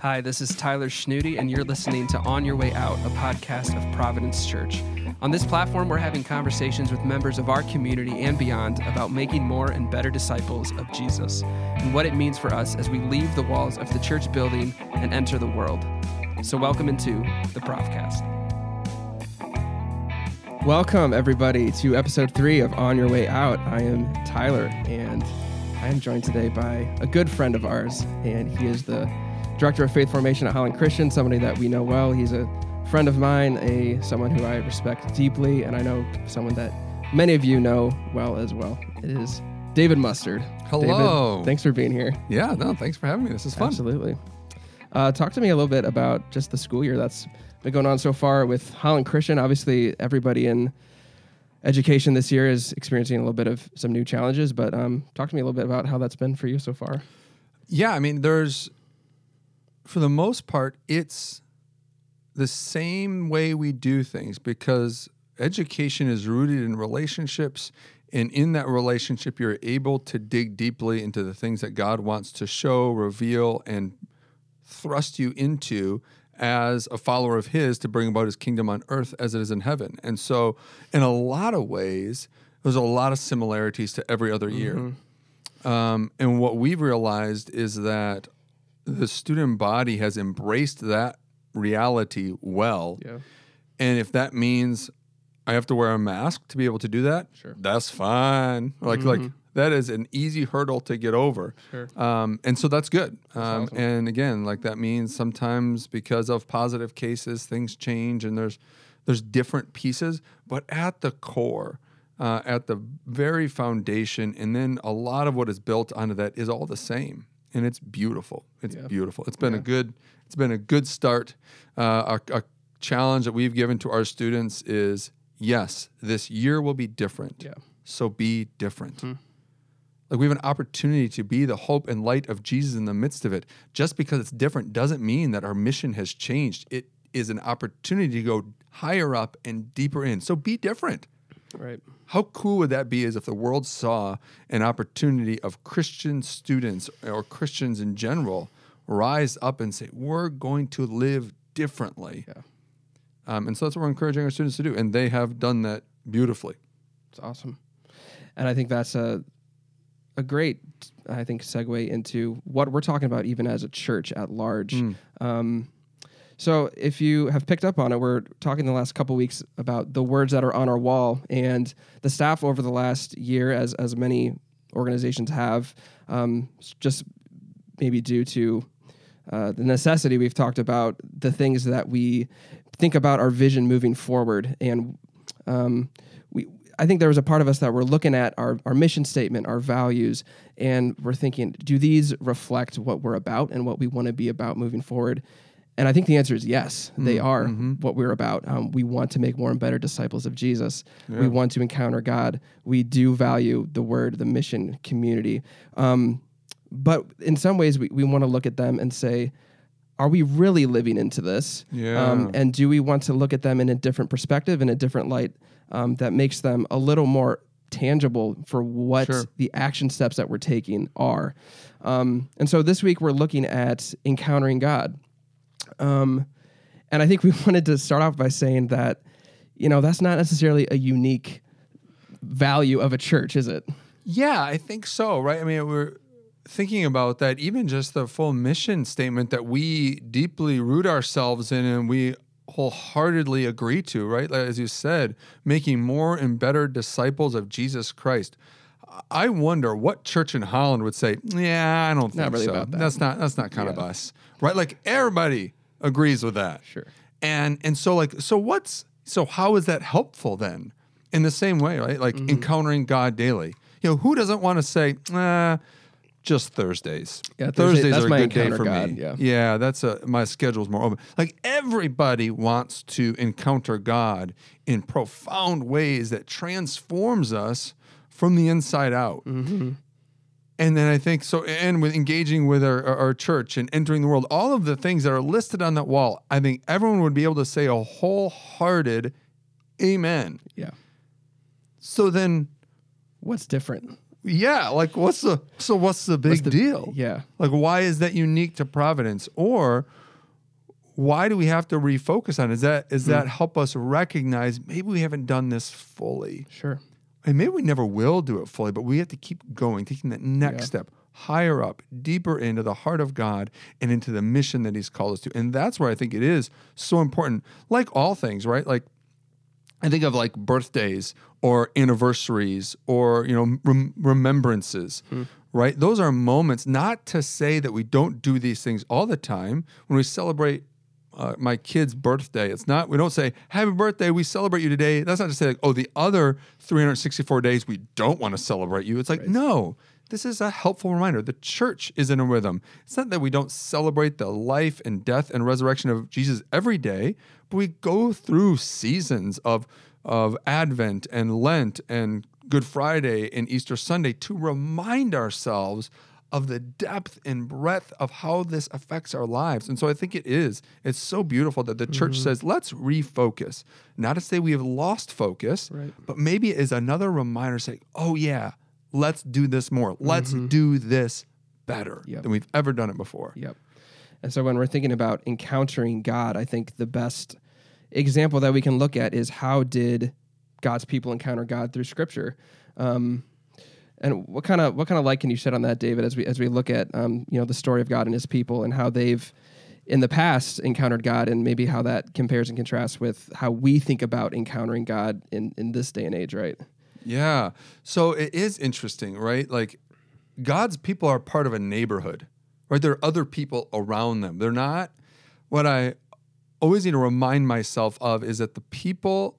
Hi, this is Tyler Schnooty, and you're listening to On Your Way Out, a podcast of Providence Church. On this platform, we're having conversations with members of our community and beyond about making more and better disciples of Jesus and what it means for us as we leave the walls of the church building and enter the world. So, welcome into the Profcast. Welcome, everybody, to episode three of On Your Way Out. I am Tyler, and I am joined today by a good friend of ours, and he is the director of faith formation at Holland Christian, somebody that we know well. He's a friend of mine, a someone who I respect deeply, and I know someone that many of you know well as well. It is David Mustard. Hello. David, thanks for being here. Yeah, no, thanks for having me. This is fun. Absolutely. Uh, talk to me a little bit about just the school year that's been going on so far with Holland Christian. Obviously, everybody in education this year is experiencing a little bit of some new challenges, but um, talk to me a little bit about how that's been for you so far. Yeah, I mean, there's, for the most part, it's the same way we do things because education is rooted in relationships. And in that relationship, you're able to dig deeply into the things that God wants to show, reveal, and thrust you into as a follower of His to bring about His kingdom on earth as it is in heaven. And so, in a lot of ways, there's a lot of similarities to every other year. Mm-hmm. Um, and what we've realized is that the student body has embraced that reality well. Yeah. And if that means I have to wear a mask to be able to do that, Sure. that's fine. Like like that is an easy hurdle to get over. Sure. Um, and so that's good. Um, awesome. And again, like that means sometimes because of positive cases, things change and there's there's different pieces, but at the core, uh, at the very foundation, and then a lot of what is built onto that is all the same, and it's beautiful. It's Yeah. beautiful. It's been a good. It's been a good start. Uh, our, our challenge that we've given to our students is yes, this year will be different. Yeah. So be different. Like we have an opportunity to be the hope and light of Jesus in the midst of it. Just because it's different doesn't mean that our mission has changed. It is an opportunity to go higher up and deeper in. So be different. Right. How cool would that be as if the world saw an opportunity of Christian students or Christians in general rise up and say, we're going to live differently. Yeah. Um, and so that's what we're encouraging our students to do. And they have done that beautifully. It's awesome. And I think that's a a great, I think, segue into what we're talking about, even as a church at large. Um, so, if you have picked up on it, we're talking the last couple weeks about the words that are on our wall, and the staff over the last year, as as many organizations have, um, just maybe due to uh, the necessity we've talked about the things that we think about our vision moving forward and um, we I think there was a part of us that we're looking at our, our mission statement, our values, and we're thinking, do these reflect what we're about and what we want to be about moving forward? And I think the answer is yes, they are what we're about. Um, we want to make more and better disciples of Jesus. We want to encounter God. We do value the word, the mission, community. Um, but in some ways, we, we want to look at them and say, are we really living into this? Yeah. Um, and do we want to look at them in a different perspective, in a different light um, that makes them a little more tangible for what Sure. the action steps that we're taking are? Um, and so this week we're looking at encountering God. Um, and I think we wanted to start off by saying that, you know, that's not necessarily a unique value of a church, is it? Yeah, I think so, right? I mean, we're thinking about that, even just the full mission statement that we deeply root ourselves in and we wholeheartedly agree to, right? Like, As you said, making more and better disciples of Jesus Christ. I wonder what church in Holland would say, yeah, I don't think really so. about that." That's not that's not kind of us. Right? Like everybody agrees with that. Sure. And and so like so what's so how is that helpful then? In the same way, right? Like Mm-hmm. encountering God daily. You know, who doesn't want to say, just Thursdays. Yeah, Thursday- Thursdays are a my good day for God, me. yeah. yeah, that's a my schedule's more open. Like everybody wants to encounter God in profound ways that transforms us from the inside out. Mm-hmm. And then I think so, and with engaging with our, our, church and entering the world, all of the things that are listed on that wall, I think everyone would be able to say a wholehearted amen. Yeah. So then, What's different? yeah, like what's the so what's the big What's the- deal? Yeah. Like why is that unique to Providence? Or why do we have to refocus on? it? Is that is Hmm. that help us recognize maybe we haven't done this fully? Sure. And maybe we never will do it fully, but we have to keep going, taking that next Yeah. step higher up, deeper into the heart of God and into the mission that He's called us to. And that's where I think it is so important. Like all things, right? Like I think of like birthdays or anniversaries or you know rem- remembrances, hmm. right? Those are moments. Not to say that we don't do these things all the time. When we celebrate uh, my kid's birthday, it's not. We don't say "Happy birthday." We celebrate you today. That's not to say like, oh, the other 364 days we don't want to celebrate you. It's like no. This is a helpful reminder. The church is in a rhythm. It's not that we don't celebrate the life and death and resurrection of Jesus every day, but we go through seasons of of Advent and Lent and Good Friday and Easter Sunday to remind ourselves of the depth and breadth of how this affects our lives. And so I think it is. It's so beautiful that the church says, let's refocus. Not to say we have lost focus, Right. but maybe it is another reminder saying, oh, yeah, let's do this more. Let's do this better Yep. than we've ever done it before. Yep. And so when we're thinking about encountering God, I think the best example that we can look at is how did God's people encounter God through Scripture. Um, and what kind of what kind of light can you shed on that, David, as we as we look at um, you know the story of God and His people and how they've in the past encountered God and maybe how that compares and contrasts with how we think about encountering God in in this day and age, right? Yeah. So it is interesting, right? Like God's people are part of a neighborhood, right? There are other people around them. They're not what I always need to remind myself of is that the people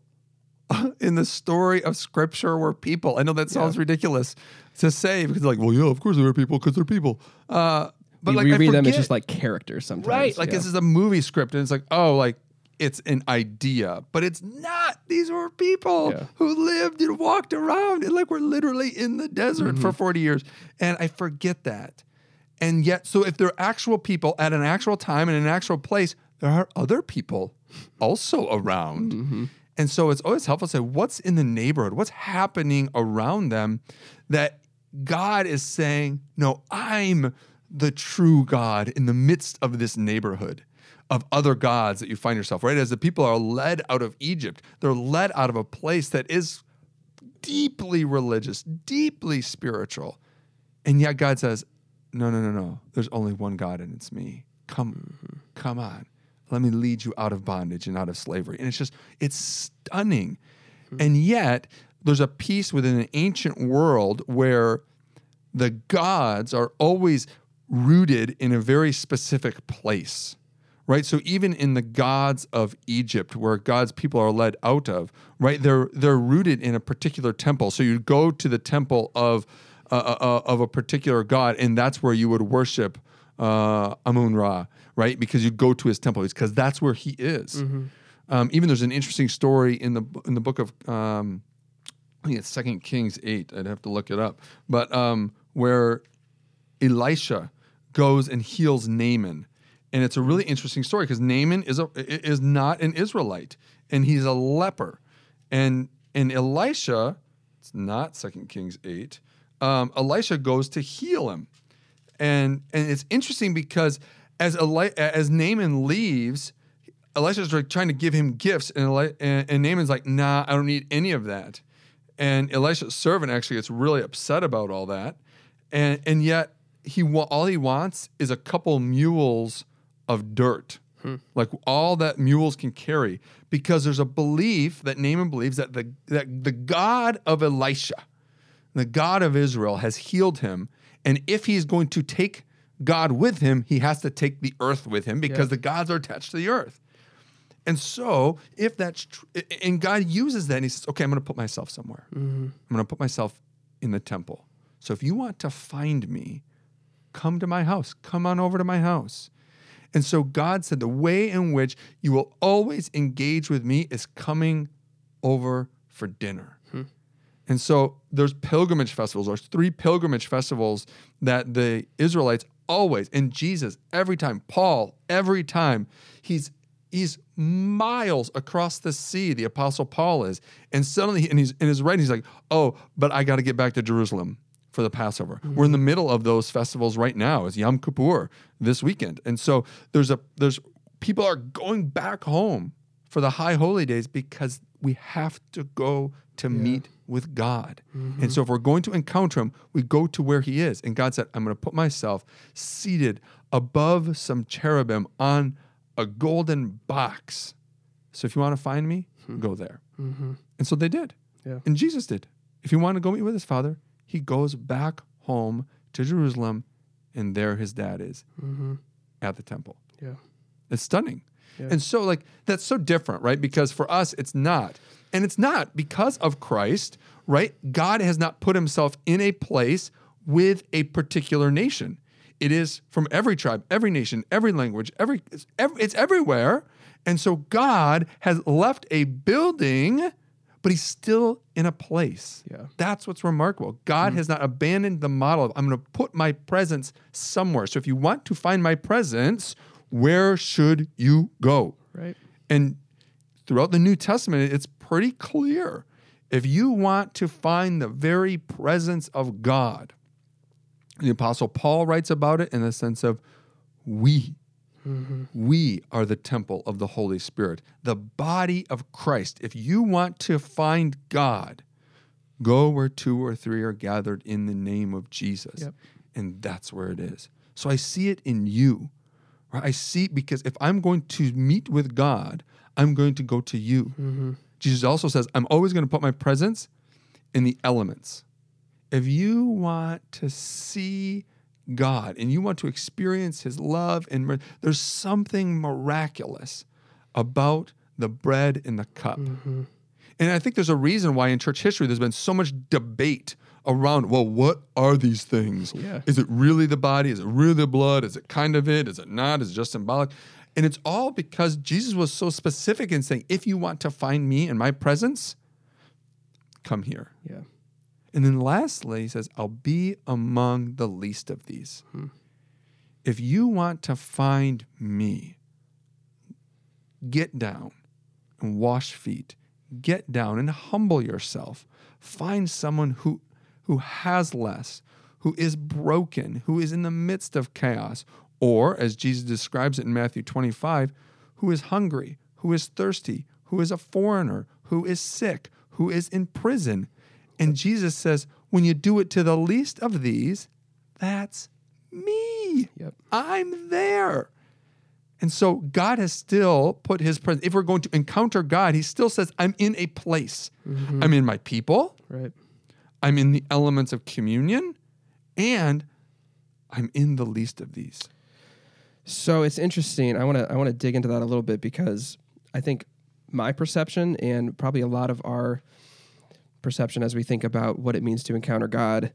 in the story of scripture were people. I know that sounds ridiculous to say because like, well, yeah, of course they're people because they're people. Uh, but we, like we I read them as just like characters sometimes, Right. Like yeah. this is a movie script and it's like, oh, like it's an idea, but it's not. These were people Yeah. who lived and walked around and like we're literally in the desert Mm-hmm. for 40 years. And I forget that. And yet, so if they're actual people at an actual time and an actual place, there are other people also around. Mm-hmm. And so it's always helpful to say, what's in the neighborhood? What's happening around them that God is saying, no, I'm the true God in the midst of this neighborhood of other gods that you find yourself, right? As the people are led out of Egypt, they're led out of a place that is deeply religious, deeply spiritual. And yet God says, no, no, no, no. There's only one God and it's me. Come, come on. Let me lead you out of bondage and out of slavery. And it's just, it's stunning. And yet, there's a piece within an ancient world where the gods are always rooted in a very specific place, right? So even in the gods of Egypt, where God's people are led out of, right, they're they're rooted in a particular temple. So you go to the temple of uh, uh, uh, of a particular god, and that's where you would worship uh, Amun Ra, right? Because you go to his temple, because that's where he is. Um, even there's an interesting story in the in the book of um, I think it's Second Kings eight. I'd have to look it up, but um, where Elisha goes and heals Naaman, and it's a really interesting story because Naaman is a is not an Israelite, and he's a leper, and and Elisha, it's not Second Kings eight. Um, Elisha goes to heal him, and and it's interesting because as Eli- as Naaman leaves, Elisha's like trying to give him gifts, and, Eli- and and Naaman's like, "Nah, I don't need any of that." And Elisha's servant actually gets really upset about all that, and and yet he wa- all he wants is a couple mules of dirt, hmm. like all that mules can carry, because there's a belief that Naaman believes that the that the God of Elisha, the God of Israel, has healed him, and if he's going to take God with him, he has to take the earth with him because Yeah. the gods are attached to the earth. And so, if that's true, and God uses that, and He says, "Okay, I'm going to put myself somewhere. Mm-hmm. I'm going to put myself in the temple. So if you want to find me, come to my house. Come on over to my house." And so God said, "The way in which you will always engage with me is coming over for dinner." And so there's pilgrimage festivals. There's three pilgrimage festivals that the Israelites always, and Jesus every time, Paul every time, he's he's miles across the sea. The apostle Paul is, and suddenly, and he's in his writing, he's like, "Oh, but I got to get back to Jerusalem." for the Passover. We're in the mm-hmm. middle of those festivals right now. It's Yom Kippur this weekend. And so there's a there's people are going back home for the high holy days because we have to go to meet with God. And mm-hmm. so if we're going to encounter him, we go to where he is. And God said, I'm going to put myself seated above some cherubim on a golden box. So if you want to find me, hmm. go there. Mm-hmm. And so they did. Yeah. And Jesus did. If you want to go meet with his father, he goes back home to Jerusalem, and there his dad is mm-hmm. at the temple. Yeah. It's stunning. Yeah. And so, like, that's so different, right? Because for us, it's not. And it's not because of Christ, right? God has not put himself in a place with a particular nation. It is from every tribe, every nation, every language, every it's, ev- it's everywhere. And so God has left a building, but he's still in a place. Yeah. That's what's remarkable. God mm-hmm. has not abandoned the model of I'm going to put my presence somewhere. So if you want to find my presence, where should you go? Right. And throughout the New Testament, it's pretty clear. If you want to find the very presence of God, the Apostle Paul writes about it in the sense of we. Mm-hmm. We are the temple of the Holy Spirit, the body of Christ. If you want to find God, go where two or three are gathered in the name of Jesus. Yep. And that's where it is. So I see it in you. Right? I see because if I'm going to meet with God, I'm going to go to you. Mm-hmm. Jesus also says, I'm always going to put my presence in the elements. If you want to see God and you want to experience his love and there's something miraculous about the bread and the cup. Mm-hmm. And I think there's a reason why in church history there's been so much debate around, well, what are these things? Yeah. Is it really the body? Is it really the blood? Is it kind of it? Is it not? Is it just symbolic? And it's all because Jesus was so specific in saying, if you want to find me in my presence, come here. Yeah. And then lastly, he says, I'll be among the least of these. Hmm. If you want to find me, get down and wash feet. Get down and humble yourself. Find someone who, who has less, who is broken, who is in the midst of chaos, or as Jesus describes it in Matthew 25, who is hungry, who is thirsty, who is a foreigner, who is sick, who is in prison. And Jesus says, when you do it to the least of these, that's me. Yep. I'm there. And so God has still put his presence. If we're going to encounter God, he still says, I'm in a place. Mm-hmm. I'm in my people, Right. I'm in the elements of communion, and I'm in the least of these. So it's interesting. I want to I want to dig into that a little bit because I think my perception and probably a lot of our perception as we think about what it means to encounter God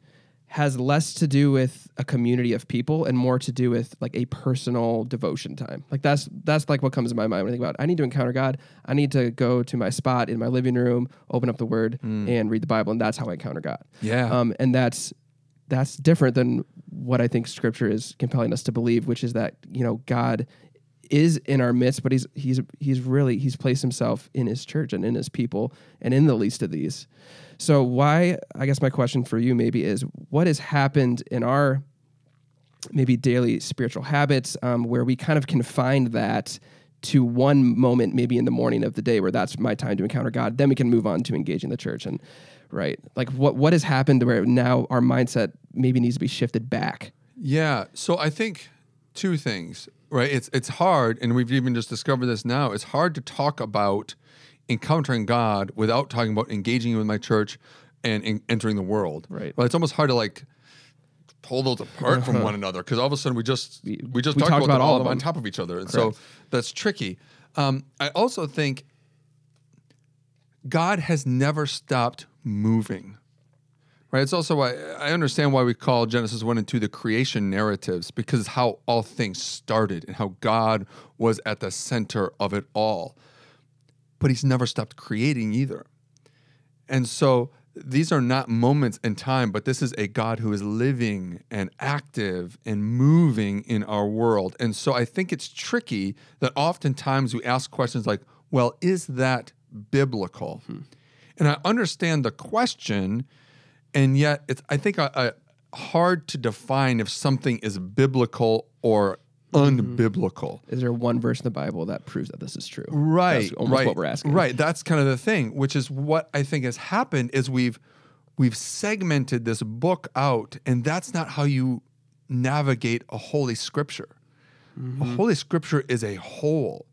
has less to do with a community of people and more to do with like a personal devotion time. Like that's that's like what comes to my mind when I think about I need to encounter God. I need to go to my spot in my living room, open up the Word, and read the Bible, and that's how I encounter God. Yeah. Um, and that's that's different than what I think Scripture is compelling us to believe, which is that you know God is in our midst, but he's he's he's really he's placed himself in his church and in his people and in the least of these. So why? I guess my question for you maybe is what has happened in our maybe daily spiritual habits um, where we kind of confine that to one moment maybe in the morning of the day where that's my time to encounter god then we can move on to engaging the church and right like what what has happened where now our mindset maybe needs to be shifted back Yeah. So I think two things, right? It's it's hard, and we've even just discovered this now. It's hard to talk about encountering God without talking about engaging with my church and en- entering the world. Right. Well, it's almost hard to like pull those apart from one another because all of a sudden we just we, just we talked, talked about, about them all of on top of each other, and so that's tricky. Um, I also think God has never stopped moving. Right. It's also why I understand why we call Genesis 1 and 2 the creation narratives, because it's how all things started and how God was at the center of it all. But he's never stopped creating either. And so these are not moments in time, but this is a God who is living and active and moving in our world. And so I think it's tricky that oftentimes we ask questions like, well, is that biblical? Hmm. And I understand the question, and yet it's I think a, a, hard to define if something is biblical or Mm-hmm. unbiblical. Is there one verse in the Bible that proves that this is true? Right. That's right, what we're asking. Right. That's kind of the thing, which is what I think has happened is we've we've segmented this book out, and that's not how you navigate a holy scripture. Mm-hmm. A holy scripture is a whole.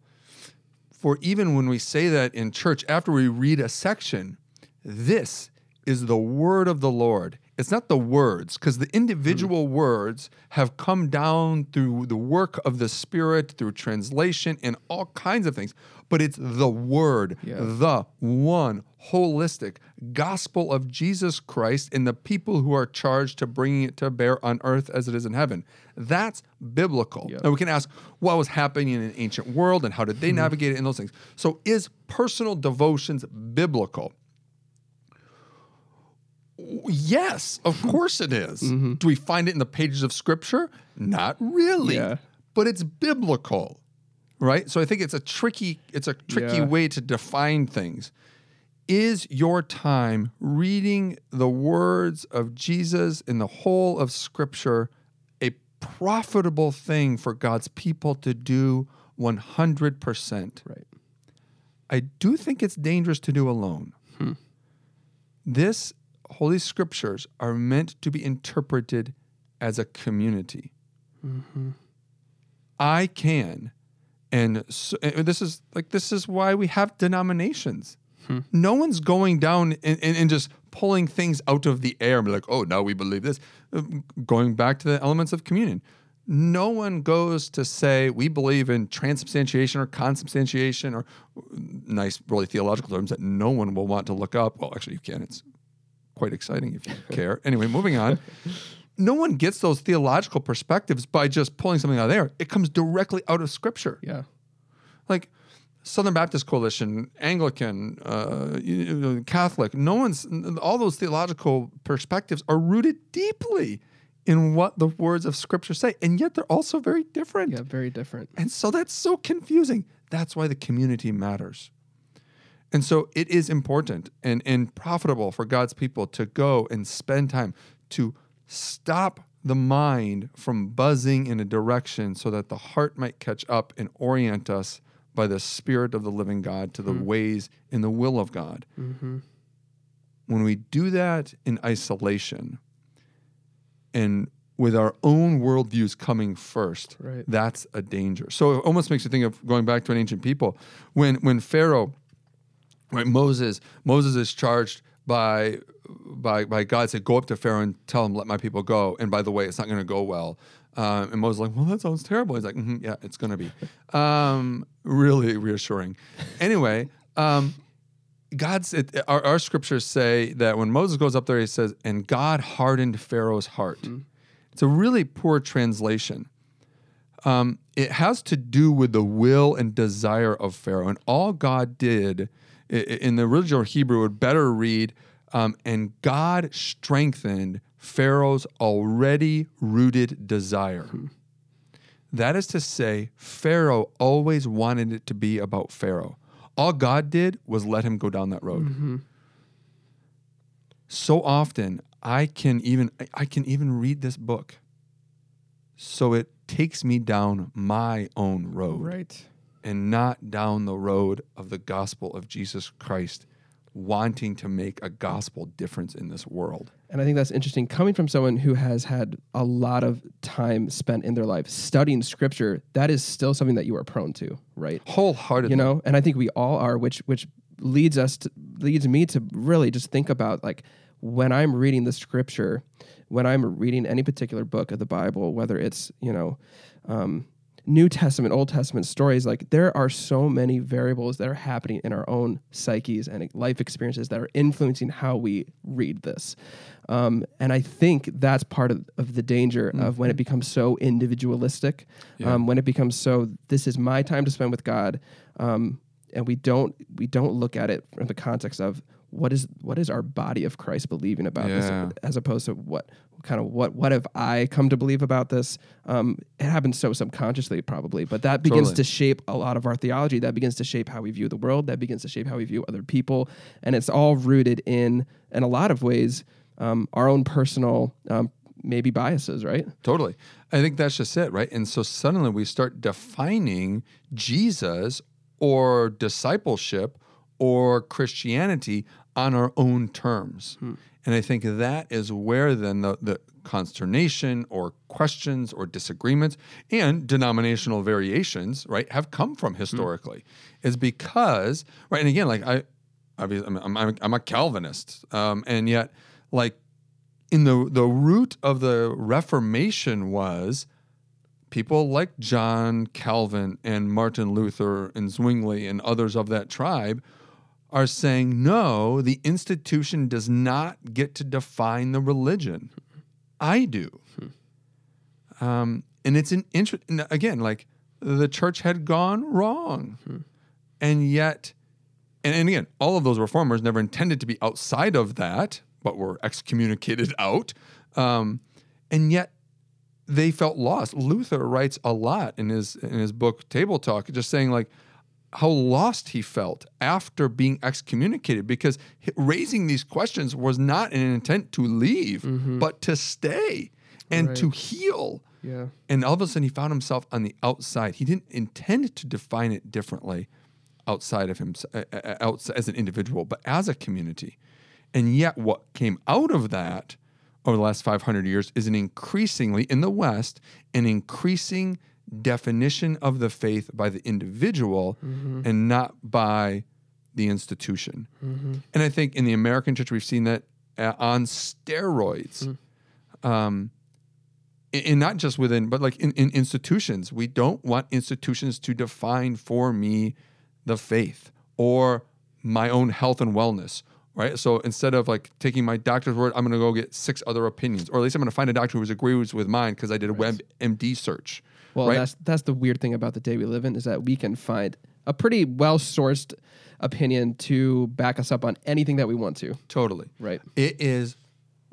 For even when we say that in church, after we read a section, this is the word of the Lord. It's not the words, because the individual Hmm. words have come down through the work of the Spirit, through translation, and all kinds of things. But it's the word, Yeah. the one holistic gospel of Jesus Christ and the people who are charged to bringing it to bear on earth as it is in heaven. That's biblical. Yeah. Now we can ask what was happening in an ancient world and how did they navigate it and those things. So is personal devotions biblical? Yes, of course it is. Mm-hmm. Do we find it in the pages of scripture? Not really. Yeah. But it's biblical. Right? So I think it's a tricky it's a tricky Yeah. way to define things. Is your time reading the words of Jesus in the whole of scripture a profitable thing for God's people to do 100%? Right. I do think it's dangerous to do alone. Hmm. This Holy Scriptures are meant to be interpreted as a community. Mm-hmm. I can, and, so, and this is like this is why we have denominations. Hmm. No one's going down and, and, and just pulling things out of the air and be like, oh, now we believe this. Uh, Going back to the elements of communion. No one goes to say we believe in transubstantiation or consubstantiation or uh, nice, really theological terms that no one will want to look up. Well, actually, you can. It's quite exciting if you care. Anyway, moving on. No one gets those theological perspectives by just pulling something out of there. It comes directly out of Scripture Yeah. like Southern Baptist Coalition, Anglican, uh, you know, Catholic. No one's all those theological perspectives are rooted deeply in what the words of Scripture say, and yet they're also very different. Yeah. Very different. And so that's so confusing. That's why the community matters. And so it is important and, and profitable for God's people to go and spend time to stop the mind from buzzing in a direction so that the heart might catch up and orient us by the Spirit of the living God to the hmm. ways and the will of God. Mm-hmm. When we do that in isolation and with our own worldviews coming first, Right. that's a danger. So it almost makes you think of going back to an ancient people when when Pharaoh, right, Moses, Moses is charged by by by God said, go up to Pharaoh and tell him let my people go. And by the way, it's not going to go well. Um, and Moses is like, well, that sounds terrible. He's like, "Mhm, yeah, it's going to be. Um, really reassuring. Anyway. Um, God's it, our, our scriptures say that when Moses goes up there, he says, "And God hardened Pharaoh's heart." It's a really poor translation. Um, it has to do with the will and desire of Pharaoh, and all God did in the original Hebrew would better read, um, "And God strengthened Pharaoh's already rooted desire." That is to say, Pharaoh always wanted it to be about Pharaoh. All God did was let him go down that road. So often I can even I can even read this book. So it takes me down my own road Right. And not down the road of the gospel of Jesus Christ, wanting to make a gospel difference in this world. And I think that's interesting coming from someone who has had a lot of time spent in their life studying scripture. That is still something that you are prone to, right? Wholeheartedly. You know, and I think we all are, which which leads us to leads me to really just think about like when I'm reading the scripture, when I'm reading any particular book of the Bible, whether it's you know. Um, New Testament, Old Testament stories, like there are so many variables that are happening in our own psyches and life experiences that are influencing how we read this. Um, and I think that's part of, of the danger of when it becomes so individualistic, um, when it becomes so this is my time to spend with God, um, and we don't we don't look at it from the context of what is what is our body of Christ believing about Yeah. this, as opposed to what kind of what what have I come to believe about this? Um, it happens so subconsciously, probably, but that begins Totally. to shape a lot of our theology. That begins to shape how we view the world. That begins to shape how we view other people, and it's all rooted in, in a lot of ways, um, our own personal um, maybe biases, right? Totally. I think that's just it, right? And so suddenly we start defining Jesus or discipleship or Christianity on our own terms. And I think that is where then the, the consternation or questions or disagreements and denominational variations, right, have come from historically. Is because, right, and again, like I, obviously, I'm, I'm, I'm a Calvinist, um, and yet, like, in the the root of the Reformation was people like John Calvin and Martin Luther and Zwingli and others of that tribe are saying no, the institution does not get to define the religion. I do. Um, and it's an interest. Again, like the church had gone wrong, and yet, and, and again, all of those reformers never intended to be outside of that, but were excommunicated out, um, and yet they felt lost. Luther writes a lot in his in his book Table Talk, just saying like how lost he felt after being excommunicated because raising these questions was not an intent to leave, but to stay and to heal. Yeah. And all of a sudden, he found himself on the outside. He didn't intend to define it differently outside of him, uh, uh, outside, as an individual, but as a community. And yet, what came out of that over the last 500 years is an increasingly, in the West, an increasing definition of the faith by the individual and not by the institution. And I think in the American church, we've seen that uh, on steroids. Um, and- not just within, but like in, in institutions. We don't want institutions to define for me the faith or my own health and wellness, right? So instead of like taking my doctor's word, I'm going to go get six other opinions, or at least I'm going to find a doctor who agrees with mine because I did a web MD search. Well, right? that's that's the weird thing about the day we live in is that we can find a pretty well sourced opinion to back us up on anything that we want to. totally Right. It is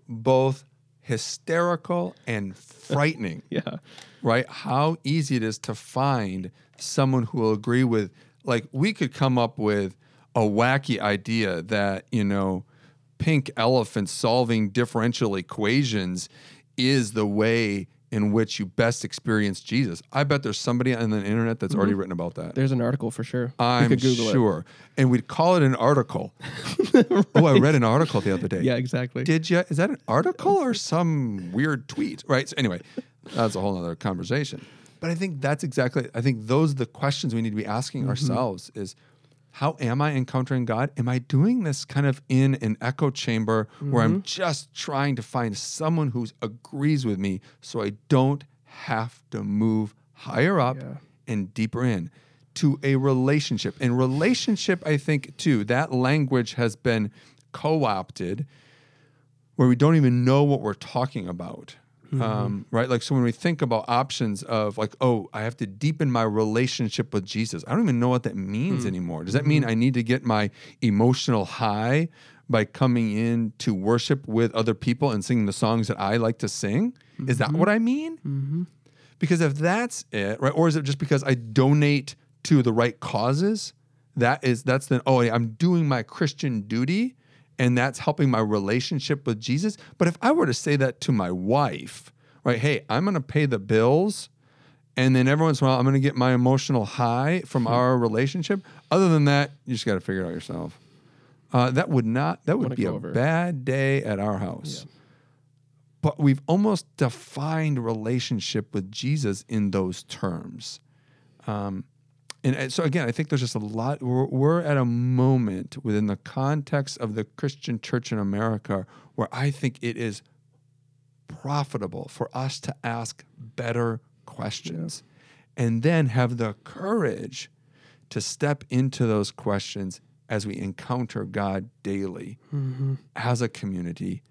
both hysterical and frightening. Yeah. right? How easy it is to find someone who will agree with, like, we could come up with a wacky idea that, you know, pink elephants solving differential equations is the way in which you best experience Jesus. I bet there's somebody on the internet that's already written about that. There's an article for sure. I'm sure. And we'd call it an article. Oh, I read an article the other day. Yeah, exactly. Did you? Is that an article or some weird tweet? Right. So anyway, that's a whole other conversation. But I think that's exactly. I think those are the questions we need to be asking Mm-hmm. ourselves: is how am I encountering God? Am I doing this kind of in an echo chamber where Mm-hmm. I'm just trying to find someone who agrees with me, so I don't have to move higher up Yeah. and deeper in to a relationship. And relationship, I think, too, that language has been co opted where we don't even know what we're talking about. Mm-hmm. Um, right? Like, so when we think about options of like, oh, I have to deepen my relationship with Jesus, I don't even know what that means mm-hmm. anymore. Does that mean mm-hmm. I need to get my emotional high by coming in to worship with other people and singing the songs that I like to sing? Is that what I mean? Because if that's it, right, or is it just because I donate to the right causes? That is that's then oh yeah, I'm doing my Christian duty and that's helping my relationship with Jesus. But if I were to say that to my wife, right, hey, I'm gonna pay the bills and then every once in a while I'm gonna get my emotional high from our relationship. Other than that, you just gotta figure it out yourself. Uh, that would not that would be a over. bad day at our house but we've almost defined relationship with Jesus in those terms. Um, and uh, so again, I think there's just a lot. We're, we're at a moment within the context of the Christian church in America where I think it is profitable for us to ask better questions and then have the courage to step into those questions as we encounter God daily as a community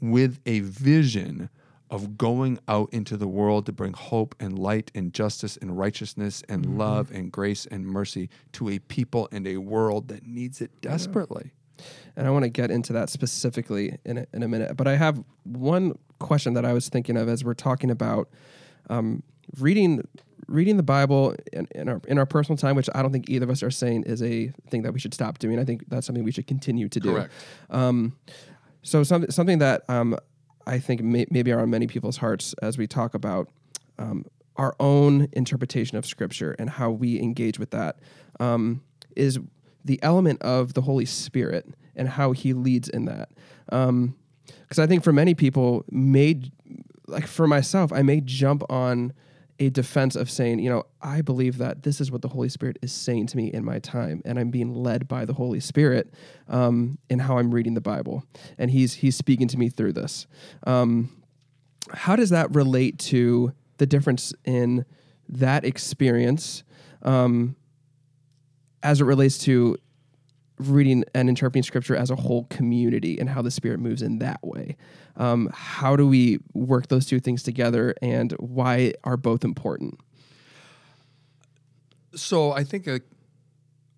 with a vision of going out into the world to bring hope and light and justice and righteousness and love and grace and mercy to a people and a world that needs it desperately. and I want to get into that specifically in a, in a minute. But I have one question that I was thinking of as we're talking about um, reading reading the Bible in, in our in our personal time, which I don't think either of us are saying is a thing that we should stop doing. I think that's something we should continue to do. Correct. Um, so something something that um, I think may, maybe are on many people's hearts as we talk about um, our own interpretation of Scripture and how we engage with that um, is the element of the Holy Spirit and how He leads in that. Because um, I think for many people, made like for myself, I may jump on a defense of saying, you know, I believe that this is what the Holy Spirit is saying to me in my time, and I'm being led by the Holy Spirit um, in how I'm reading the Bible, and He's He's speaking to me through this. Um, how does that relate to the difference in that experience um, as it relates to reading and interpreting Scripture as a whole community and how the Spirit moves in that way? Um, how do we work those two things together and why are both important? So I think a,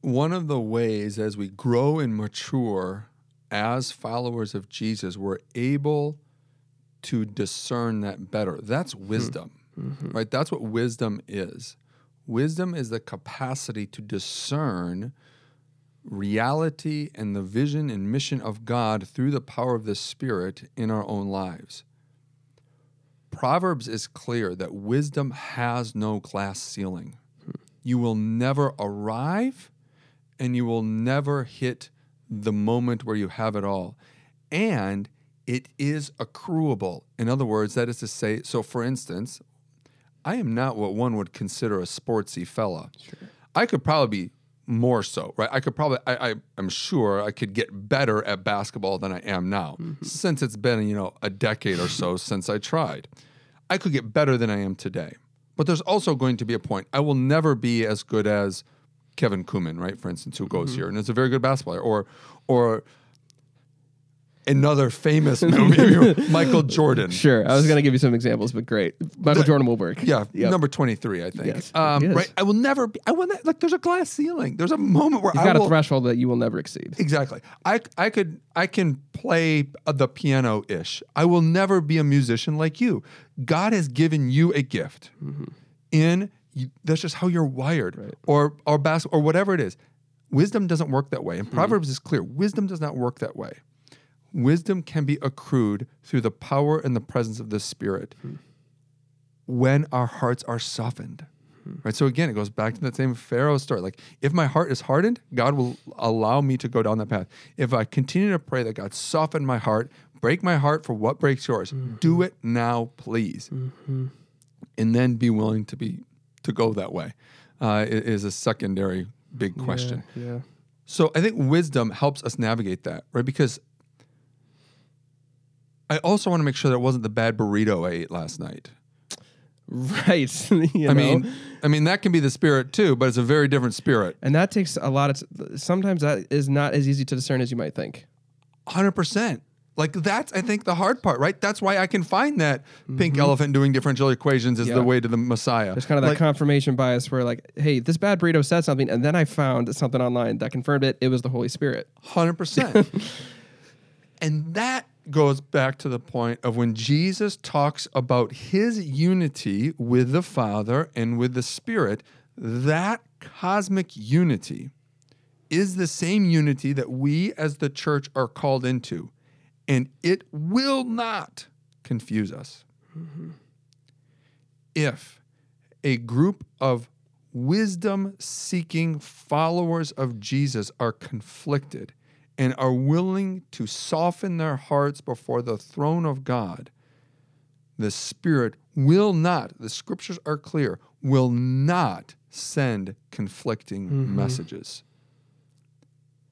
one of the ways as we grow and mature as followers of Jesus, we're able to discern that better. That's wisdom, mm-hmm. right? That's what wisdom is. Wisdom is the capacity to discern reality and the vision and mission of God through the power of the Spirit in our own lives. Proverbs is clear that wisdom has no glass ceiling. You will never arrive and you will never hit the moment where you have it all. And it is accruable. In other words, that is to say, so for instance, I am not what one would consider a sportsy fella. Sure. I could probably be more so, right? I could probably, I, I am sure I could get better at basketball than I am now, mm-hmm. since it's been you know a decade or so since I tried. I could get better than I am today, but there's also going to be a point I will never be as good as Kevin Kuhlman, right? For instance, who goes mm-hmm. here and is a very good basketball player, or or another famous movie, Michael Jordan. Sure, I was going to give you some examples, but great. Michael the, Jordan will work. Yeah, yep. number twenty three, I think. Yes, um, right. I will never. Be, I will not, like. There's a glass ceiling. There's a moment where you've I got will, a threshold that you will never exceed. Exactly. I I could I can play the piano ish. I will never be a musician like you. God has given you a gift. Mm-hmm. In you, that's just how you're wired, right. or or bas- or whatever it is. Wisdom doesn't work that way, and mm-hmm. Proverbs is clear. Wisdom does not work that way. Wisdom can be accrued through the power and the presence of the Spirit hmm. when our hearts are softened. Hmm. Right. So again, it goes back to that same Pharaoh story. Like, if my heart is hardened, God will allow me to go down that path. If I continue to pray that God soften my heart, break my heart for what breaks yours, mm-hmm. do it now, please, mm-hmm. and then be willing to be to go that way. Uh, is a secondary big question. Yeah, yeah. So I think wisdom helps us navigate that, right? Because I also want to make sure that it wasn't the bad burrito I ate last night. Right. I know? mean, I mean that can be the spirit too, but it's a very different spirit. And that takes a lot of. T- sometimes that is not as easy to discern as you might think. Hundred percent. Like that's I think the hard part, right? That's why I can find that mm-hmm. pink elephant doing differential equations is yeah. the way to the Messiah. There's kind of that like, confirmation bias where like, hey, this bad burrito said something, and then I found something online that confirmed it. It was the Holy Spirit. Hundred percent. And that goes back to the point of when Jesus talks about his unity with the Father and with the Spirit, that cosmic unity is the same unity that we as the church are called into. And it will not confuse us. Mm-hmm. If a group of wisdom seeking followers of Jesus are conflicted and are willing to soften their hearts before the throne of God, the Spirit will not, the scriptures are clear, will not send conflicting mm-hmm. messages.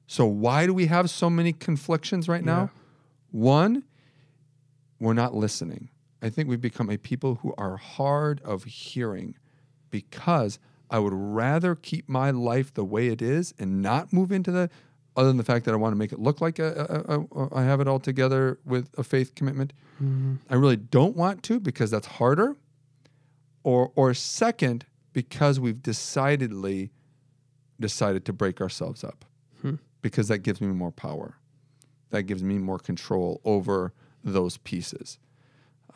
So, why do we have so many conflictions right now? Yeah. One, we're not listening. I think we've become a people who are hard of hearing because I would rather keep my life the way it is and not move into the other than the fact that I want to make it look like I have it all together with a faith commitment. Mm-hmm. I really don't want to because that's harder. Or, or second, because we've decidedly decided to break ourselves up hmm. because that gives me more power. That gives me more control over those pieces.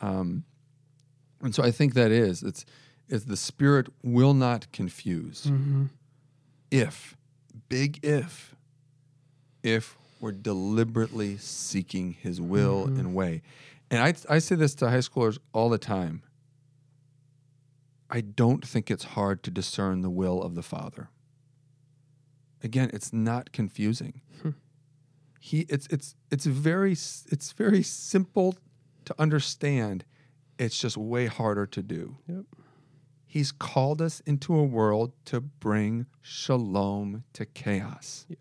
Um, and so I think that is it's, it's the spirit will not confuse. Mm-hmm. If, big if, if we're deliberately seeking his will mm-hmm. and way. And I, I say this to high schoolers all the time. I don't think it's hard to discern the will of the Father. Again, it's not confusing. He, it's, it's, it's very, it's very simple to understand. It's just way harder to do. Yep. He's called us into a world to bring shalom to chaos. Yeah.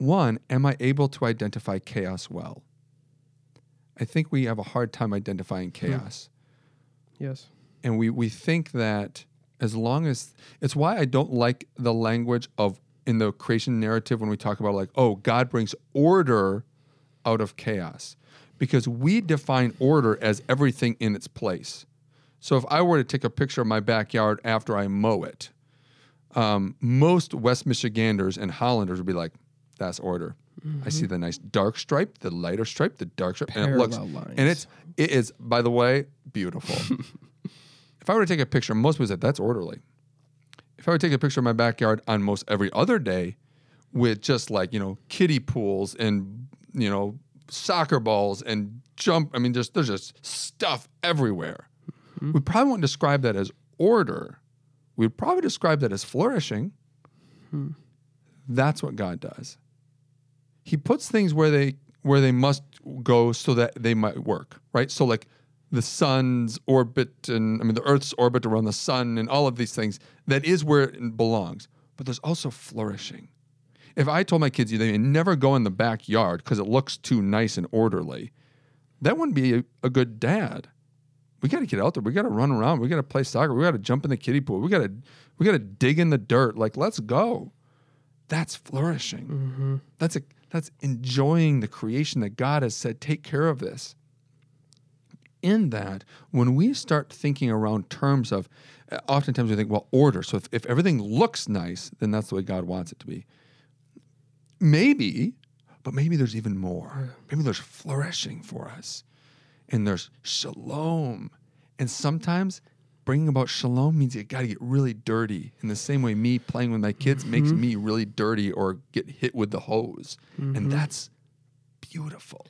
One, am I able to identify chaos well? I think we have a hard time identifying chaos. Yes. And we, we think that as long as it's why I don't like the language of in the creation narrative when we talk about like, oh, God brings order out of chaos. Because we define order as everything in its place. So if I were to take a picture of my backyard after I mow it, um, most West Michiganders and Hollanders would be like, that's order. I see mm-hmm. the nice dark stripe, the lighter stripe, the dark stripe, and it looks, Parallel lines. and it's it is by the way beautiful. if I were to take a picture, most people say that's orderly. If I were to take a picture of my backyard on most every other day, with just like you know kiddie pools and you know soccer balls and jump, I mean, just there's just stuff everywhere. Mm-hmm. We probably wouldn't describe that as order. We'd probably describe that as flourishing. Hmm. That's what God does. He puts things where they where they must go so that they might work, right? So like the sun's orbit and I mean the Earth's orbit around the sun and all of these things, that is where it belongs. But there's also flourishing. If I told my kids you they never go in the backyard because it looks too nice and orderly, that wouldn't be a, a good dad. We got to get out there. We got to run around. We got to play soccer. We got to jump in the kiddie pool. We got to we got to dig in the dirt. Like let's go. That's flourishing. Mm-hmm. That's a that's enjoying the creation that God has said take care of this. In that, when we start thinking around terms of, uh, oftentimes we think, well, order. So if, if everything looks nice, then that's the way God wants it to be. Maybe, but maybe there's even more. Maybe there's flourishing for us, and there's shalom. And sometimes bringing about shalom means you got to get really dirty. In the same way, me playing with my kids makes mm-hmm. me really dirty or get hit with the hose, and mm-hmm. that's beautiful.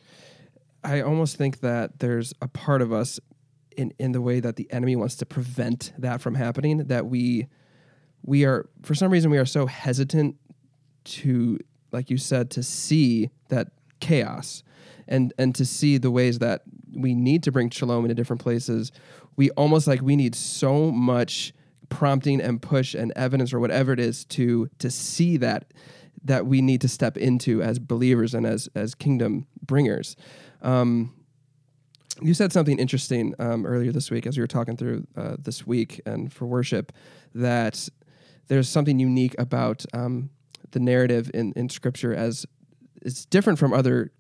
I almost think that there's a part of us in in the way that the enemy wants to prevent that from happening that we we are for some reason we are so hesitant to like you said to see that chaos and and to see the ways that we need to bring shalom into different places we almost like we need so much prompting and push and evidence or whatever it is to to see that that we need to step into as believers and as as kingdom bringers. Um, you said something interesting um, earlier this week as we were talking through uh, this week and for worship that there's something unique about um, the narrative in, in scripture as it's different from other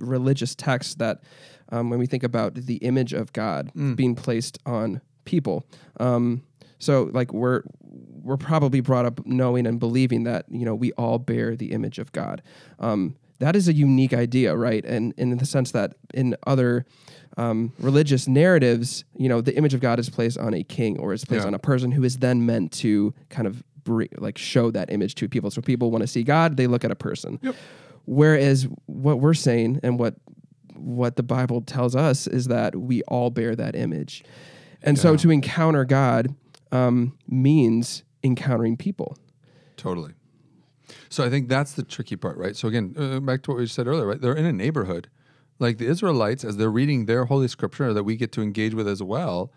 religious texts that um, when we think about the image of God being placed on people. Um, so like we're we're probably brought up knowing and believing that you know we all bear the image of God. Um, that is a unique idea, right? And, and in the sense that in other um, religious narratives, you know, the image of God is placed on a king or is placed Yeah. on a person who is then meant to kind of bring, like show that image to people. So people want to see God, they look at a person. Yep. Whereas what we're saying and what what the Bible tells us is that we all bear that image, and so to encounter God um, means encountering people. Totally. So I think that's the tricky part, right? So again, uh, back to what we said earlier, right? They're in a neighborhood. Like the Israelites, as they're reading their holy scripture that we get to engage with as well,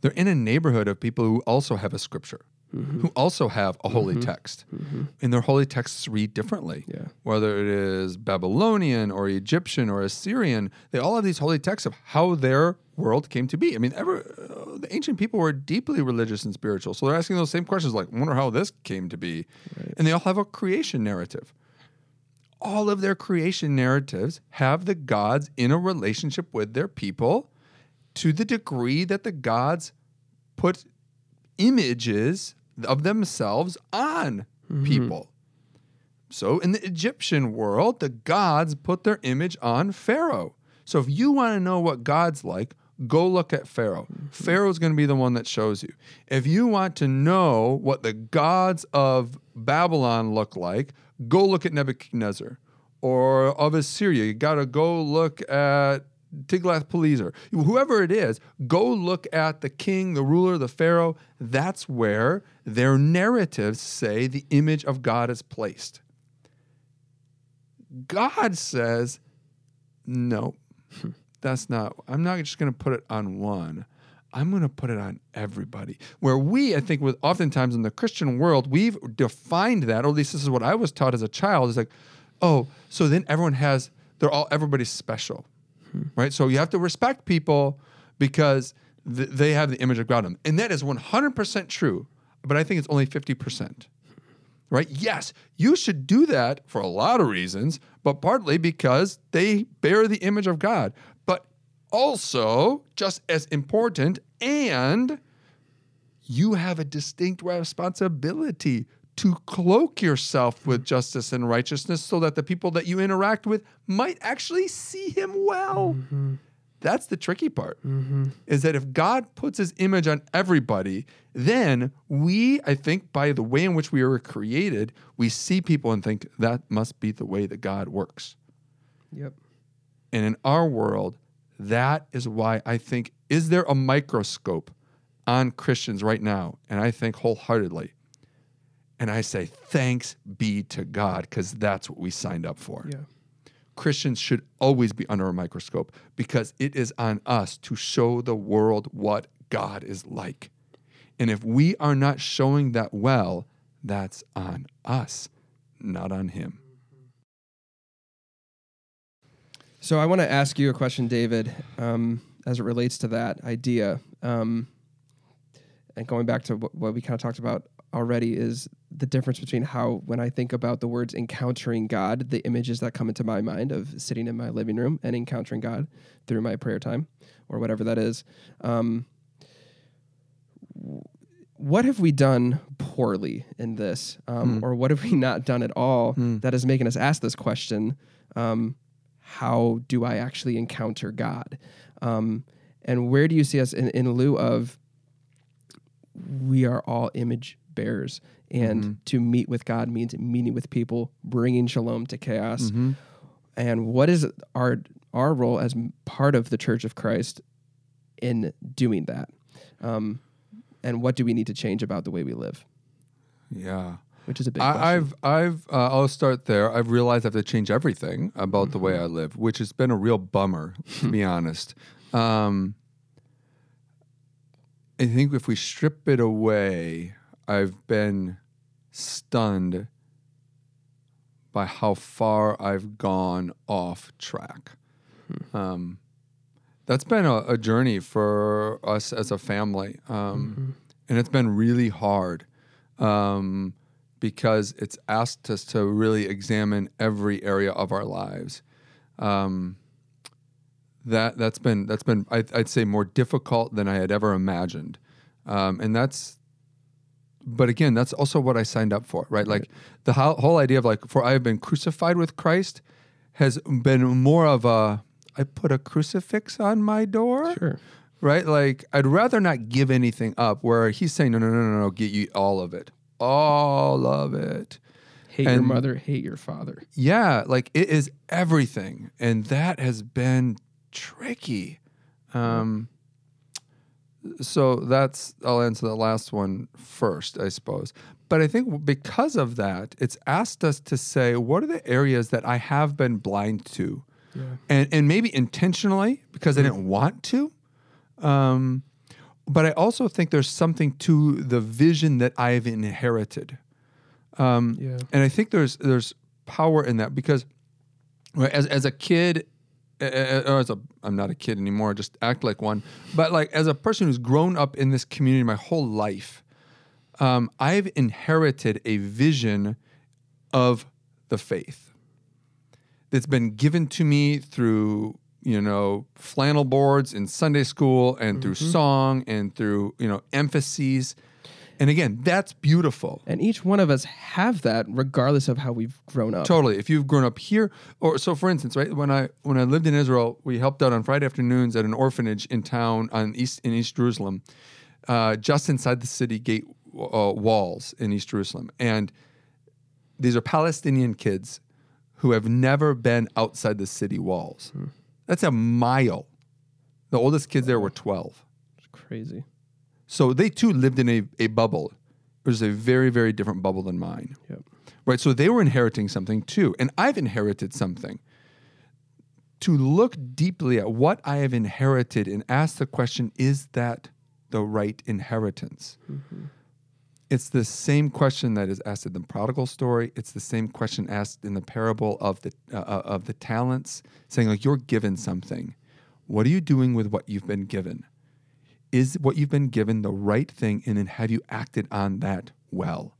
they're in a neighborhood of people who also have a scripture, Mm-hmm. who also have a holy mm-hmm. text. Mm-hmm. And their holy texts read differently. Yeah. Whether it is Babylonian or Egyptian or Assyrian, they all have these holy texts of how their world came to be. I mean, ever, uh, the ancient people were deeply religious and spiritual. So they're asking those same questions like, wonder how this came to be. And they all have a creation narrative. All of their creation narratives have the gods in a relationship with their people to the degree that the gods put images of themselves on mm-hmm. people. So in the Egyptian world, the gods put their image on Pharaoh. So if you want to know what God's like, go look at Pharaoh. Mm-hmm. Pharaoh's going to be the one that shows you. If you want to know what the gods of Babylon look like, go look at Nebuchadnezzar. or of Assyria. You got to go look at Tiglath-Pileser. Whoever it is, go look at the king, the ruler, the pharaoh. That's where their narratives say the image of God is placed. God says, no, that's not. I'm not just going to put it on one. I'm going to put it on everybody. Where we, I think, with oftentimes in the Christian world, we've defined that, or at least this is what I was taught as a child, is like, oh, so then everyone has, they're all, everybody's special, right? So you have to respect people because th- they have the image of God in them. And that is 100% true, but I think it's only 50%. Right? Yes, you should do that for a lot of reasons, but partly because they bear the image of God. But also, just as important, and you have a distinct responsibility to cloak yourself with justice and righteousness so that the people that you interact with might actually see him well. Mm-hmm. That's the tricky part. Mm-hmm. Is that if God puts his image on everybody, then we, I think, by the way in which we were created, we see people and think that must be the way that God works. Yep. And in our world, that is why I think, is there a microscope on Christians right now? And I think wholeheartedly. And I say, thanks be to God, because that's what we signed up for. Yeah. Christians should always be under a microscope because it is on us to show the world what God is like. And if we are not showing that well, that's on us, not on Him. So I want to ask you a question, David, um, as it relates to that idea. Um, and going back to what, what we kind of talked about already is the difference between how, when I think about the words encountering God, the images that come into my mind of sitting in my living room and encountering God through my prayer time or whatever that is. Um, what have we done poorly in this? Um, Or what have we not done at all that is making us ask this question? Um, how do I actually encounter God? Um, and where do you see us in, in lieu of we are all image bearers? And to meet with God means meeting with people, bringing shalom to chaos. And what is our our role as part of the Church of Christ in doing that? Um, and what do we need to change about the way we live? Yeah. Which is a big question. I, I've, I've, uh, I'll start there. I've realized I have to change everything about the way I live, which has been a real bummer, to be honest. Um, I think if we strip it away, I've been stunned by how far I've gone off track. Um, that's been a, a journey for us as a family, um, and it's been really hard um, because it's asked us to really examine every area of our lives. Um, that that's been that's been I'd, I'd say more difficult than I had ever imagined, um, and that's. But again, that's also what I signed up for, right? Like the whole, whole idea of like, for I have been crucified with Christ, has been more of a I put a crucifix on my door, Sure. right? Like I'd rather not give anything up. Where he's saying, no, no, no, no, no, get you all of it, all of it. Hate your mother, hate your father. Yeah, like it is everything, and that has been tricky. Um, so that's I'll answer the last one first, I suppose. But I think because of that, it's asked us to say, what are the areas that I have been blind to, and and maybe intentionally because I didn't want to. Um, but I also think there's something to the vision that I've inherited. Um, Yeah. and I think there's there's power in that because as as a kid, or as a I'm not a kid anymore, just act like one. But like as a person who's grown up in this community my whole life, um, I've inherited a vision of the faith that's been given to me through you know flannel boards in Sunday school and through song and through you know emphases. And again, that's beautiful. And each one of us have that regardless of how we've grown up. Totally. If you've grown up here, or so for instance, right when I when I lived in Israel, we helped out on Friday afternoons at an orphanage in town on East in East Jerusalem, uh, just inside the city gate uh, walls in East Jerusalem, and these are Palestinian kids who have never been outside the city walls. That's a mile. The oldest kids there were 12. It's crazy. So they too lived in a, a bubble. It was a very, very different bubble than mine. Yep. Right. So they were inheriting something too. And I've inherited something. To look deeply at what I have inherited and ask the question, is that the right inheritance? It's the same question that is asked in the prodigal story. It's the same question asked in the parable of the uh, uh, of the talents, saying like you're given something. What are you doing with what you've been given? Is what you've been given the right thing, and then have you acted on that well?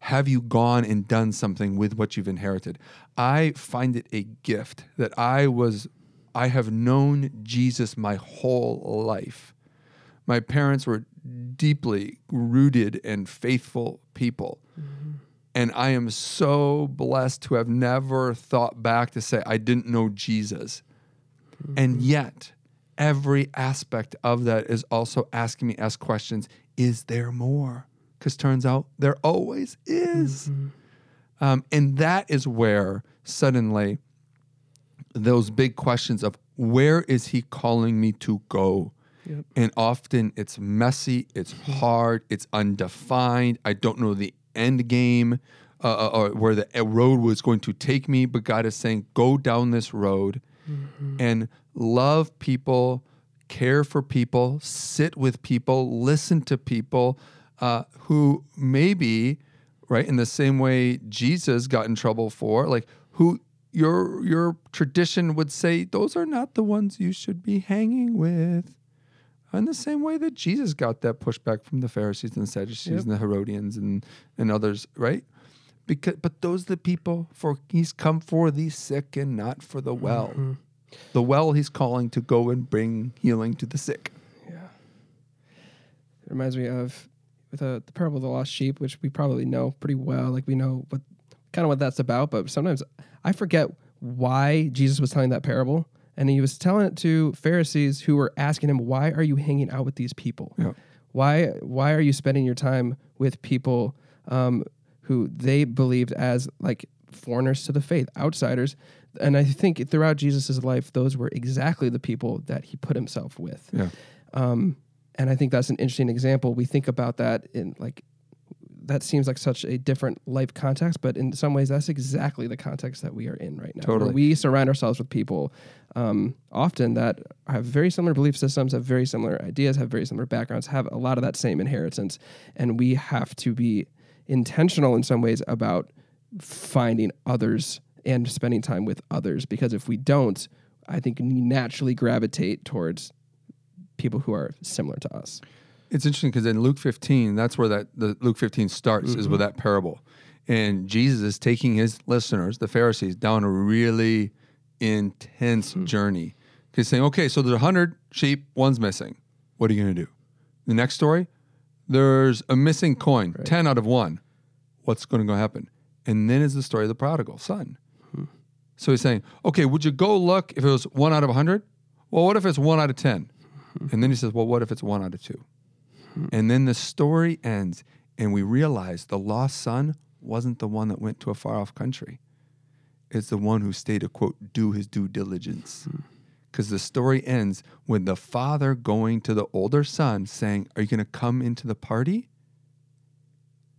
Have you gone and done something with what you've inherited? I find it a gift that I was I have known Jesus my whole life. My parents were deeply rooted and faithful people. Mm-hmm. And I am so blessed to have never thought back to say, I didn't know Jesus. And mm-hmm. yet, every aspect of that is also asking me, ask questions is there more? Because turns out there always is. Um, and that is where suddenly those big questions of where is he calling me to go? Yep. And often it's messy, it's hard, it's undefined. I don't know the end game uh, uh, or where the road was going to take me, but God is saying, go down this road and love people, care for people, sit with people, listen to people uh, who maybe, right, in the same way Jesus got in trouble for, like who your your tradition would say those are not the ones you should be hanging with. In the same way that Jesus got that pushback from the Pharisees and the Sadducees Yep. and the Herodians and, and others, right? Because but those are the people for he's come for the sick and not for the well. Mm-hmm. The well he's calling to go and bring healing to the sick. Yeah. It reminds me of the, the parable of the lost sheep, which we probably know pretty well. Like we know what kind of what that's about, but sometimes I forget why Jesus was telling that parable. And he was telling it to Pharisees who were asking him, Why are you hanging out with these people? Yeah. Why why are you spending your time with people um, who they believed as like foreigners to the faith, outsiders? And I think throughout Jesus' life, those were exactly the people that he put himself with. Yeah. Um, and I think that's an interesting example. We think about that in like that seems like such a different life context, but in some ways, that's exactly the context that we are in right now. Totally. we surround ourselves with people um, often that have very similar belief systems, have very similar ideas, have very similar backgrounds, have a lot of that same inheritance, and we have to be intentional in some ways about finding others and spending time with others because if we don't, I think we naturally gravitate towards people who are similar to us. It's interesting because in Luke 15, that's where that the Luke 15 starts is with mm-hmm. that parable. And Jesus is taking his listeners, the Pharisees, down a really intense mm-hmm. journey. He's saying, okay, so there's 100 sheep, one's missing. What are you going to do? The next story, there's a missing oh, coin, 10 out of 1. What's going to happen? And then is the story of the prodigal son. Hmm. So he's saying, okay, would you go look if it was 1 out of 100? Well, what if it's 1 out of 10? Hmm. And then he says, well, what if it's 1 out of 2? Hmm. And then the story ends, and we realize the lost son wasn't the one that went to a far off country. It's the one who stayed to, quote, do his due diligence. Because the story ends with the father going to the older son saying, Are you going to come into the party?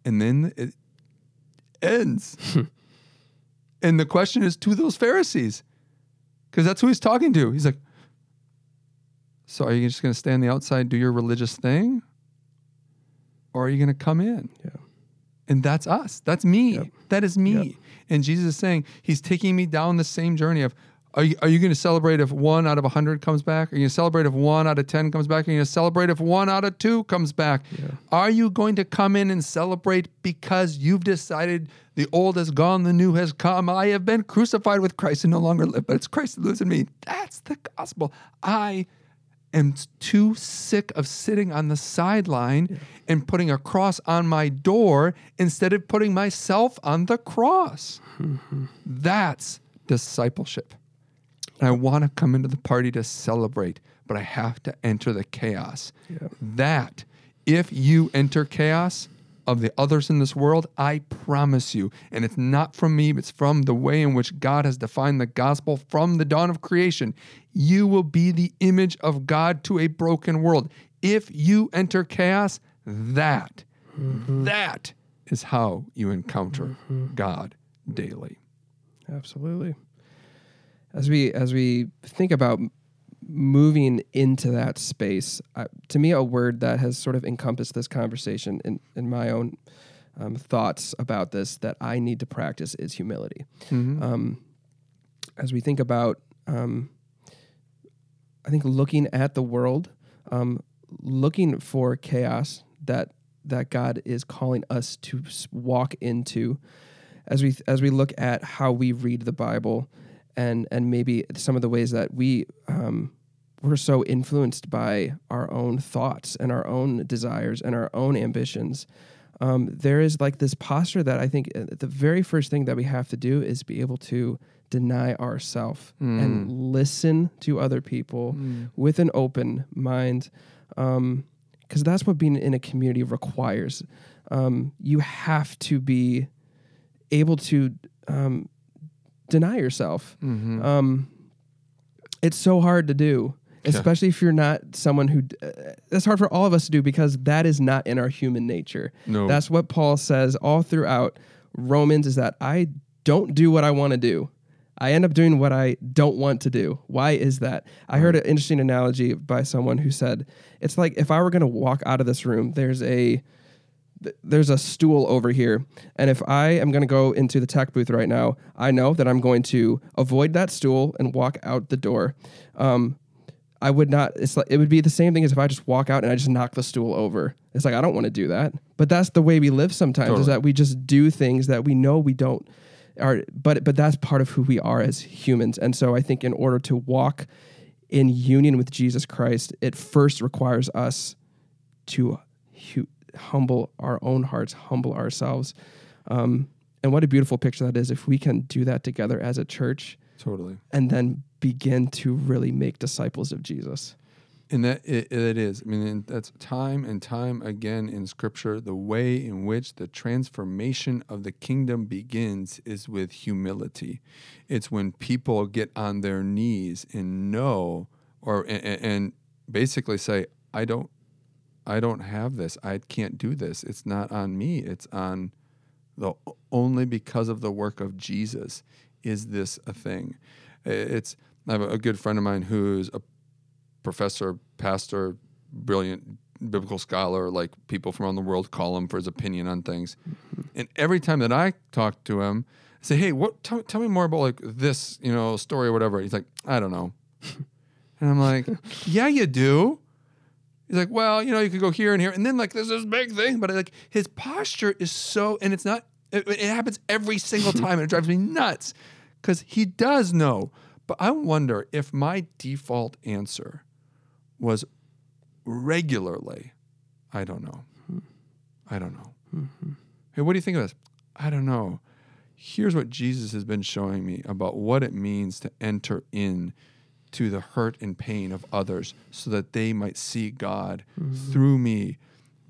And then it ends. and the question is to those Pharisees, because that's who he's talking to. He's like, So are you just going to stay on the outside, do your religious thing? Or are you going to come in? Yeah. And that's us. That's me. Yep. That is me. Yep. And Jesus is saying, He's taking me down the same journey of, are you, are you going to celebrate if one out of 100 comes back? Are you going to celebrate if one out of 10 comes back? Are you going to celebrate if one out of two comes back? Are you going to come in and celebrate because you've decided the old has gone, the new has come? I have been crucified with Christ and no longer live, but it's Christ that lives in me. That's the gospel. I am too sick of sitting on the sideline and putting a cross on my door instead of putting myself on the cross. Mm-hmm. That's discipleship. And I want to come into the party to celebrate, but I have to enter the chaos. Yeah. That, if you enter chaos, of the others in this world, I promise you, and it's not from me, it's from the way in which God has defined the gospel from the dawn of creation. You will be the image of God to a broken world. If you enter chaos, that, mm-hmm. that is how you encounter mm-hmm. God daily. Absolutely. As we as we think about moving into that space, uh, to me, a word that has sort of encompassed this conversation in in my own um, thoughts about this that I need to practice is humility. Um, as we think about, um, I think looking at the world, um, looking for chaos that that God is calling us to walk into, as we as we look at how we read the Bible, and and maybe some of the ways that we um, we're so influenced by our own thoughts and our own desires and our own ambitions. Um, there is like this posture that I think uh, the very first thing that we have to do is be able to deny ourselves and listen to other people with an open mind. Um, because that's what being in a community requires. Um, you have to be able to um, deny yourself. Mm-hmm. Um, it's so hard to do, especially if you're not someone who. Uh, that's hard for all of us to do because that is not in our human nature. No. That's what Paul says all throughout Romans is that I don't do what I want to do. I end up doing what I don't want to do. Why is that? I heard an interesting analogy by someone who said it's like if I were going to walk out of this room, there's a th- there's a stool over here, and if I am going to go into the tech booth right now, I know that I'm going to avoid that stool and walk out the door. Um, I would not. It's like it would be the same thing as if I just walk out and I just knock the stool over. It's like I don't want to do that, but that's the way we live sometimes. Is that we just do things that we know we don't are, but but that's part of who we are as humans. And so I think in order to walk in union with Jesus Christ, it first requires us to hu- humble our own hearts, humble ourselves. Um, and what a beautiful picture that is if we can do that together as a church Totally. and then begin to really make disciples of Jesus. And that it, it is. I mean, that's time and time again in Scripture. The way in which the transformation of the kingdom begins is with humility. It's when people get on their knees and know, or and, and basically say, "I don't, I don't have this. I can't do this. It's not on me. It's on the only because of the work of Jesus is this a thing." It's I have a good friend of mine who's a professor, pastor, brilliant biblical scholar, like people from around the world call him for his opinion on things. Mm-hmm. And every time that I talk to him, I say, "Hey, what? Tell, tell me more about like this, you know, story or whatever." He's like, "I don't know," and I'm like, "Yeah, you do." He's like, "Well, you know, you could go here and here, and then like there's this big thing," but like his posture is so, and it's not. It, it happens every single time, and it drives me nuts because he does know. But I wonder if my default answer was regularly, I don't know. I don't know. Mm-hmm. Hey, what do you think of this? I don't know. Here's what Jesus has been showing me about what it means to enter in to the hurt and pain of others so that they might see God mm-hmm. through me.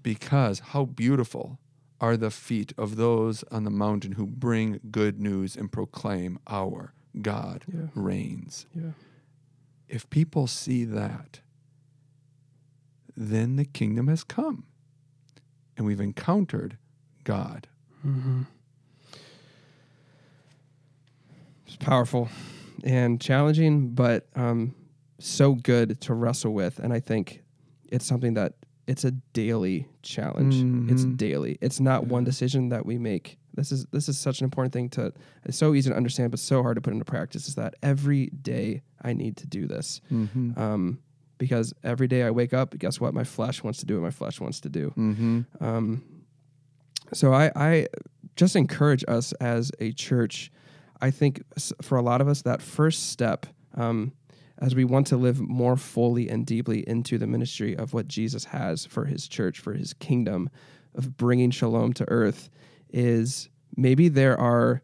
Because how beautiful are the feet of those on the mountain who bring good news and proclaim our God Yeah. reigns Yeah. if people see that, then the kingdom has come and we've encountered God. Mm-hmm. It's powerful and challenging, but um, so good to wrestle with. And I think it's something that it's a daily challenge. It's Mhm. daily. It's not one decision that we make. This is this is such an important thing to. It's so easy to understand, but so hard to put into practice. Is that every day I need to do this, Mm-hmm. um, because every day I wake up, guess what? My flesh wants to do what my flesh wants to do. Mm-hmm. Um, so I, I just encourage us as a church. I think for a lot of us, that first step, um, as we want to live more fully and deeply into the ministry of what Jesus has for his church, for his kingdom, of bringing shalom to earth, is maybe there are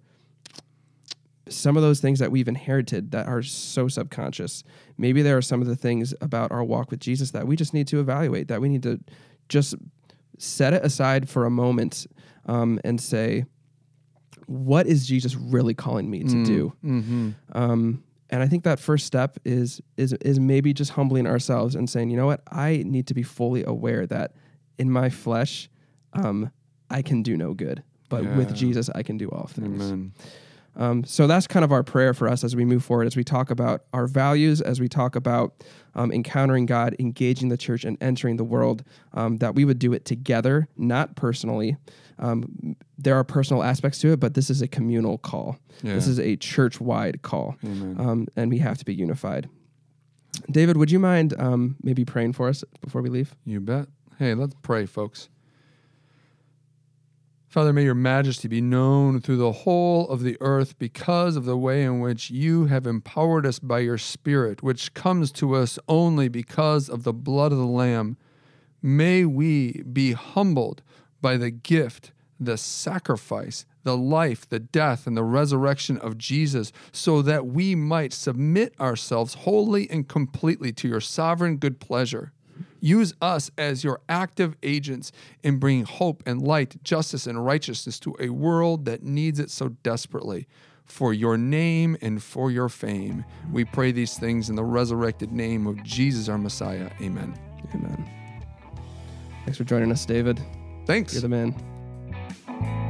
some of those things that we've inherited that are so subconscious. Maybe there are some of the things about our walk with Jesus that we just need to evaluate, that we need to just set it aside for a moment um, and say, what is Jesus really calling me to do? Mm-hmm. Um, and I think that first step is is is maybe just humbling ourselves and saying, you know what, I need to be fully aware that in my flesh, um, I can do no good, but Yeah. with Jesus, I can do all things. Amen. Um, so that's kind of our prayer for us as we move forward, as we talk about our values, as we talk about um, encountering God, engaging the church, and entering the world, um, that we would do it together, not personally. Um, there are personal aspects to it, but this is a communal call. This is a church wide call, um, and we have to be unified. David, would you mind um, maybe praying for us before we leave? You bet. Hey, let's pray, folks. Father, may your majesty be known through the whole of the earth because of the way in which you have empowered us by your Spirit, which comes to us only because of the blood of the Lamb. May we be humbled by the gift, the sacrifice, the life, the death, and the resurrection of Jesus, so that we might submit ourselves wholly and completely to your sovereign good pleasure. Use us as your active agents in bringing hope and light, justice and righteousness to a world that needs it so desperately. For your name and for your fame, we pray these things in the resurrected name of Jesus our Messiah. Amen. Amen. Thanks for joining us, David. Thanks. You're the man.